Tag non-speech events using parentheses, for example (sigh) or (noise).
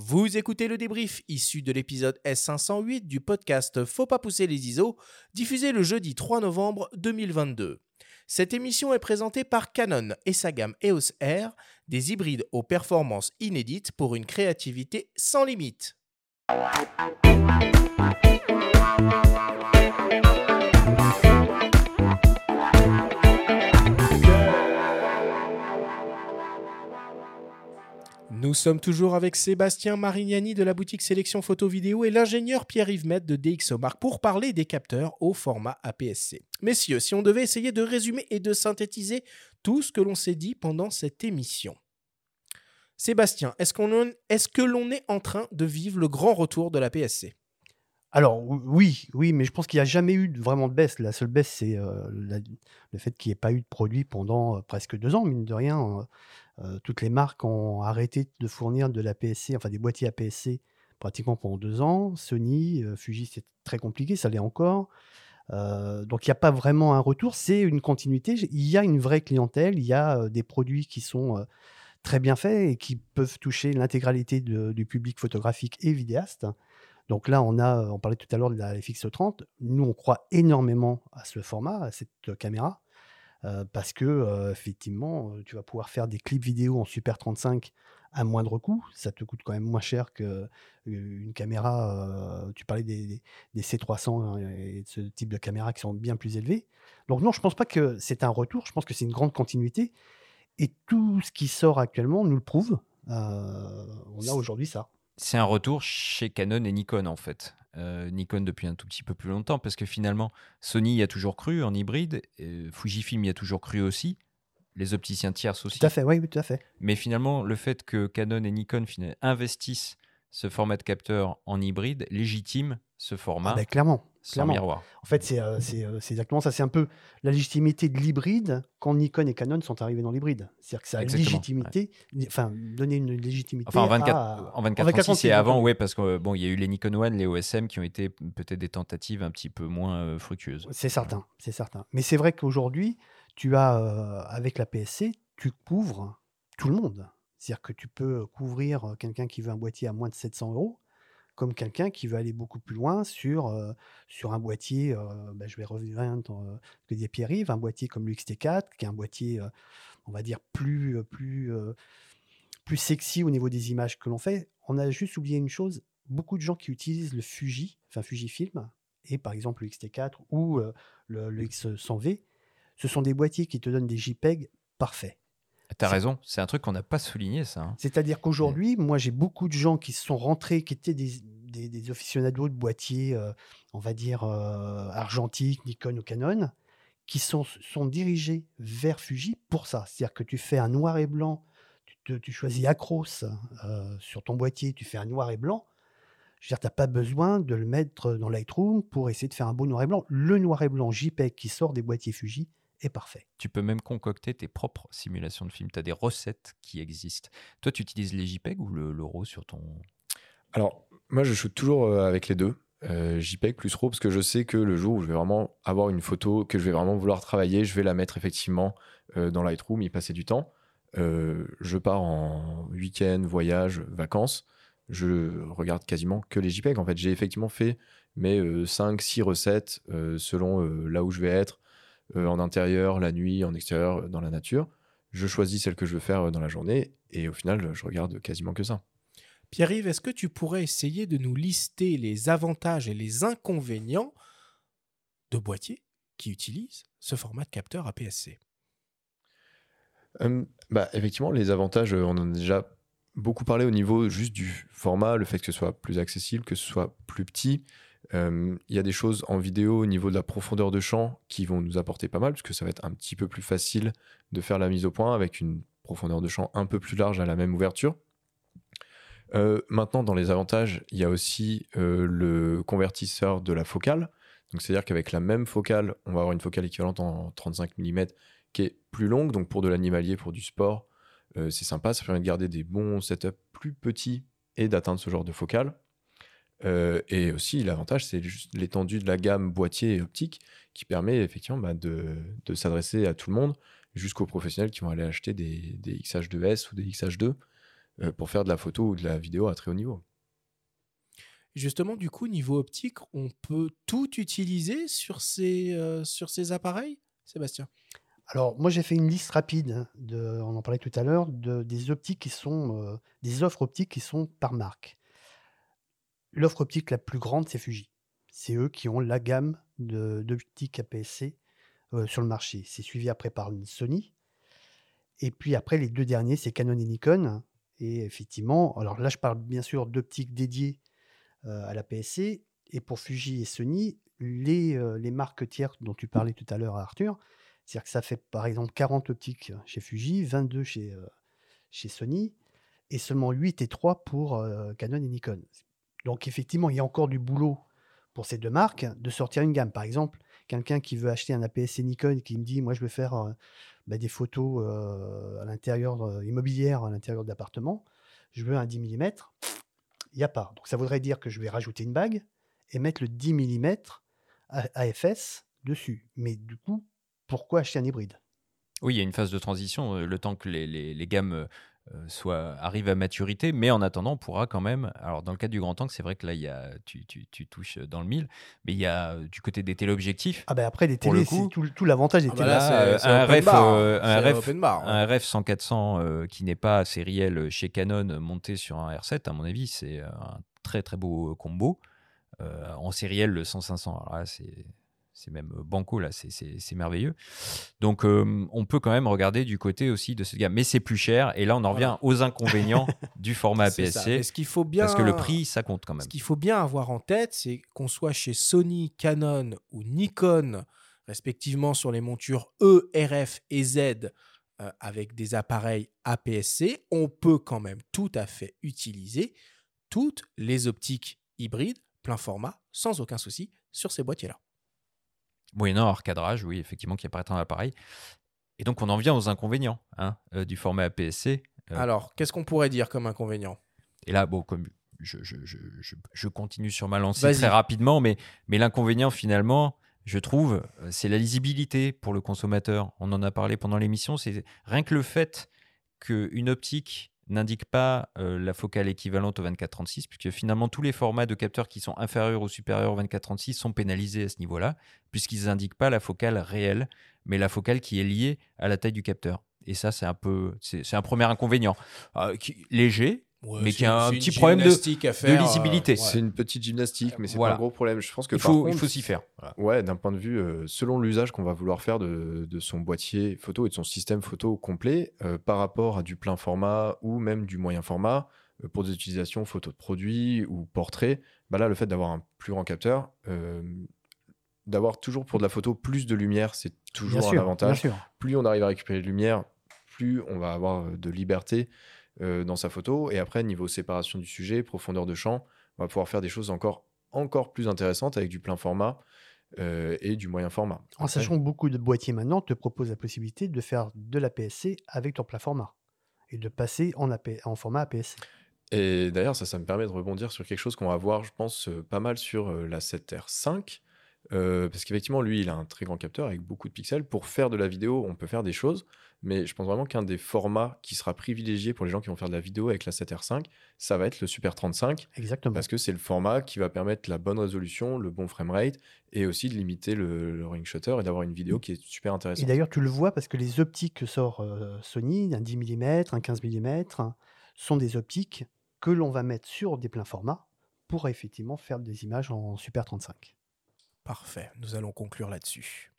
Vous écoutez le débrief issu de l'épisode S508 du podcast Faut pas pousser les ISO, diffusé le jeudi 3 novembre 2022. Cette émission est présentée par Canon et sa gamme EOS R, des hybrides aux performances inédites pour une créativité sans limite. Nous sommes toujours avec Sébastien Marignani de la boutique Sélection Photo Vidéo et l'ingénieur Pierre-Yves Met de DxOMark pour parler des capteurs au format APS-C. Messieurs, si on devait essayer de résumer et de synthétiser tout ce que l'on s'est dit pendant cette émission. Sébastien, est-ce, est-ce que l'on est en train de vivre le grand retour de la PSC alors oui, oui, mais je pense qu'il n'y a jamais eu vraiment de baisse. La seule baisse, c'est euh, le fait qu'il n'y ait pas eu de produit pendant euh, presque deux ans, mine de rien. Euh, toutes les marques ont arrêté de fournir de la PSC, enfin des boîtiers APS-C pratiquement pendant deux ans. Sony, Fuji, c'est très compliqué, ça l'est encore. donc il n'y a pas vraiment un retour, c'est une continuité. Il y a une vraie clientèle, il y a des produits qui sont très bien faits et qui peuvent toucher l'intégralité du public photographique et vidéaste. Donc là, on a, on parlait tout à l'heure de la FX30. Nous, on croit énormément à ce format, à cette caméra, euh, parce que euh, effectivement, euh, tu vas pouvoir faire des clips vidéo en Super 35 à moindre coût. Ça te coûte quand même moins cher qu'une caméra. tu parlais des, C300 et de ce type de caméra qui sont bien plus élevées. Donc non, je ne pense pas que c'est un retour. Je pense que c'est une grande continuité. Et tout ce qui sort actuellement nous le prouve. on a aujourd'hui ça c'est un retour chez Canon et Nikon en fait. Euh, Nikon depuis un tout petit peu plus longtemps parce que finalement Sony y a toujours cru en hybride, Fujifilm y a toujours cru aussi, les opticiens tierces aussi. Tout à fait, oui, tout à fait. Mais finalement le fait que Canon et Nikon investissent ce format de capteur en hybride légitime ce format. Ah ben, clairement. Sans miroir. En fait, euh, euh, c'est exactement ça. C'est un peu la légitimité de l'hybride quand Nikon et Canon sont arrivés dans l'hybride. C'est-à-dire que ça a légitimité, enfin, donner une légitimité. Enfin, en 24, en 24, c'est avant, oui, parce que bon, il y a eu les Nikon One, les OSM qui ont été peut-être des tentatives un petit peu moins euh, fructueuses. C'est certain, c'est certain. Mais c'est vrai qu'aujourd'hui, tu as, avec la PSC, tu couvres tout le monde. C'est-à-dire que tu peux couvrir quelqu'un qui veut un boîtier à moins de 700 euros comme quelqu'un qui veut aller beaucoup plus loin sur, sur un boîtier, bah, je vais revenir dans ce que dit Pierre-Yves, un boîtier comme l'XT4, qui est un boîtier, on va dire, plus, plus, plus sexy au niveau des images que l'on fait. On a juste oublié une chose, beaucoup de gens qui utilisent le Fuji, enfin Fujifilm, et par exemple le XT4 ou le, le X100V, ce sont des boîtiers qui te donnent des JPEG parfaits. T'as raison, c'est un truc qu'on n'a pas souligné, ça. Hein. C'est-à-dire qu'aujourd'hui, moi, j'ai beaucoup de gens qui sont rentrés, qui étaient des, des, des aficionados de boîtiers, euh, on va dire, euh, argentiques, Nikon ou Canon, qui sont, sont dirigés vers Fuji pour ça. C'est-à-dire que tu fais un noir et blanc, tu, tu choisis Acros euh, sur ton boîtier, tu fais un noir et blanc. Je veux dire, tu n'as pas besoin de le mettre dans Lightroom pour essayer de faire un beau noir et blanc. Le noir et blanc JPEG qui sort des boîtiers Fuji, est parfait. Tu peux même concocter tes propres simulations de films. Tu as des recettes qui existent. Toi, tu utilises les JPEG ou le, RAW sur ton. Alors, moi, je shoot toujours euh, avec les deux. Euh, JPEG plus RAW parce que je sais que le jour où je vais vraiment avoir une photo que je vais vraiment vouloir travailler, je vais la mettre effectivement euh, dans Lightroom, y passer du temps. je pars en week-end, voyage, vacances. Je regarde quasiment que les JPEG. En fait, j'ai effectivement fait mes 5-6 recettes selon là où je vais être, euh, en intérieur, la nuit, en extérieur, euh, dans la nature. Je choisis celle que je veux faire euh, dans la journée et au final, je regarde quasiment que ça. Pierre-Yves, est-ce que tu pourrais essayer de nous lister les avantages et les inconvénients de boîtiers qui utilisent ce format de capteur APS-C bah, Effectivement, les avantages, on en a déjà beaucoup parlé au niveau juste du format, le fait que ce soit plus accessible, que ce soit plus petit. Euh, il y a des choses en vidéo au niveau de la profondeur de champ qui vont nous apporter pas mal, puisque ça va être un petit peu plus facile de faire la mise au point avec une profondeur de champ un peu plus large à la même ouverture. Euh, maintenant, dans les avantages, il y a aussi euh, le convertisseur de la focale. Donc, c'est-à-dire qu'avec la même focale, on va avoir une focale équivalente en 35 mm qui est plus longue. Donc, pour de l'animalier, pour du sport, c'est sympa. Ça permet de garder des bons setups plus petits et d'atteindre ce genre de focale. Euh, et aussi, l'avantage, c'est l'étendue de la gamme boîtier et optique qui permet effectivement bah, de, de s'adresser à tout le monde, jusqu'aux professionnels qui vont aller acheter des, des XH2S ou des XH2. euh, pour faire de la photo ou de la vidéo à très haut niveau. Justement, du coup, niveau optique, on peut tout utiliser sur ces, euh, sur ces appareils, Sébastien? Alors, moi, j'ai fait une liste rapide, de, on en parlait tout à l'heure, de, des optiques qui sont, euh, des offres optiques qui sont par marque. L'offre optique la plus grande, c'est Fuji. C'est eux qui ont la gamme de- d'optiques APS-C sur le marché. C'est suivi après par Sony. Et puis après, les deux derniers, c'est Canon et Nikon. Et effectivement, alors là, je parle bien sûr d'optiques dédiées euh, à la PSC. Et pour Fuji et Sony, les, euh, marques tiers dont tu parlais tout à l'heure, Arthur, c'est-à-dire que ça fait par exemple 40 optiques chez Fuji, 22 chez, euh, chez Sony, et seulement 8 et 3 pour Canon et Nikon. Donc effectivement, il y a encore du boulot pour ces deux marques de sortir une gamme. Par exemple, quelqu'un qui veut acheter un APS-C Nikon et qui me dit, moi je veux faire euh, bah, des photos euh, à l'intérieur, euh, immobilières à l'intérieur de l'appartement, je veux un 10 mm, il n'y a pas. Donc ça voudrait dire que je vais rajouter une bague et mettre le 10 mm AFS dessus. Mais du coup, pourquoi acheter un hybride? Oui, il y a une phase de transition, euh, le temps que les, les- les gammes euh, soient, arrivent à maturité, mais en attendant, on pourra quand même. Alors, dans le cas du grand angle, c'est vrai que là, il y a, tu, tu- tu touches dans le mille, mais il y a euh, du côté des téléobjectifs. Ah ben après, le télés, c'est tout, tout l'avantage des Ah bah télés. là, un ref, bar, euh, un open bar, Un RF 100-400 euh, qui n'est pas sériel chez Canon monté sur un R7, à mon avis, c'est un très très beau combo. Euh, en sériel, le 100-500, alors là, c'est c'est même banco, là, c'est- merveilleux. Donc, euh, on peut quand même regarder du côté aussi de cette gamme. Mais c'est plus cher, et là, on en revient Voilà. aux inconvénients (laughs) du format. APS-C, Mais ce qu'il faut bien, parce que le prix, ça compte quand même. Ce qu'il faut bien avoir en tête, c'est qu'on soit chez Sony, Canon ou Nikon, respectivement sur les montures E, RF et Z, euh, avec des appareils APS-C, on peut quand même tout à fait utiliser toutes les optiques hybrides plein format sans aucun souci sur ces boîtiers-là. Moyennant un recadrage, oui, effectivement, qui apparaît dans l'appareil. Et donc, on en vient aux inconvénients hein, euh, du format APS-C. Euh, Alors, qu'est-ce qu'on pourrait dire comme inconvénient? Et là, bon, comme je, je- je- je- continue sur ma lancée très rapidement, mais, mais l'inconvénient finalement, je trouve, euh, c'est la lisibilité pour le consommateur. On en a parlé pendant l'émission, c'est rien que le fait qu'une optique n'indique pas euh, la focale équivalente au 24-36, puisque finalement tous les formats de capteurs qui sont inférieurs ou supérieurs au 24-36 sont pénalisés à ce niveau-là, puisqu'ils n'indiquent pas la focale réelle, mais la focale qui est liée à la taille du capteur. Et ça, c'est un peu, c'est un premier inconvénient. Euh, léger, Mais qui a un petit problème de- de lisibilité. C'est une petite gymnastique, mais c'est Voilà. pas un gros problème. Je pense que il faut, il faut s'y faire. Voilà. Ouais, d'un point de vue, euh, selon l'usage qu'on va vouloir faire de, de son boîtier photo et de son système photo complet, euh, par rapport à du plein format ou même du moyen format, euh, pour des utilisations photo de produit ou portrait, bah là, le fait d'avoir un plus grand capteur, euh, d'avoir toujours pour de la photo plus de lumière, c'est Bien toujours un sûr, bien avantage. sûr. Plus on arrive à récupérer de lumière, plus on va avoir euh, de liberté euh, dans sa photo. Et après, niveau séparation du sujet, profondeur de champ, on va pouvoir faire des choses encore, encore plus intéressantes avec du plein format euh, et du moyen format. En sachant que beaucoup de boîtiers maintenant te proposent la possibilité de faire de la PSC avec ton plein format et de passer en, AP en format APS-C. Et d'ailleurs, ça, ça me permet de rebondir sur quelque chose qu'on va voir, je pense, euh, pas mal sur la 7R5. Euh, parce qu'effectivement, lui, il a un très grand capteur avec beaucoup de pixels. Pour faire de la vidéo, on peut faire des choses. Mais je pense vraiment qu'un des formats qui sera privilégié pour les gens qui vont faire de la vidéo avec la 7R5, ça va être le Super 35. Exactement. Parce que c'est le format qui va permettre la bonne résolution, le bon framerate et aussi de limiter le, le ring shutter et d'avoir une vidéo qui est super Et intéressante. d'ailleurs, tu le vois parce que les optiques que sort euh, Sony, un 10 mm, un 15 mm, sont des optiques que l'on va mettre sur des pleins formats pour effectivement faire des images en Super 35. Parfait, nous allons conclure là-dessus.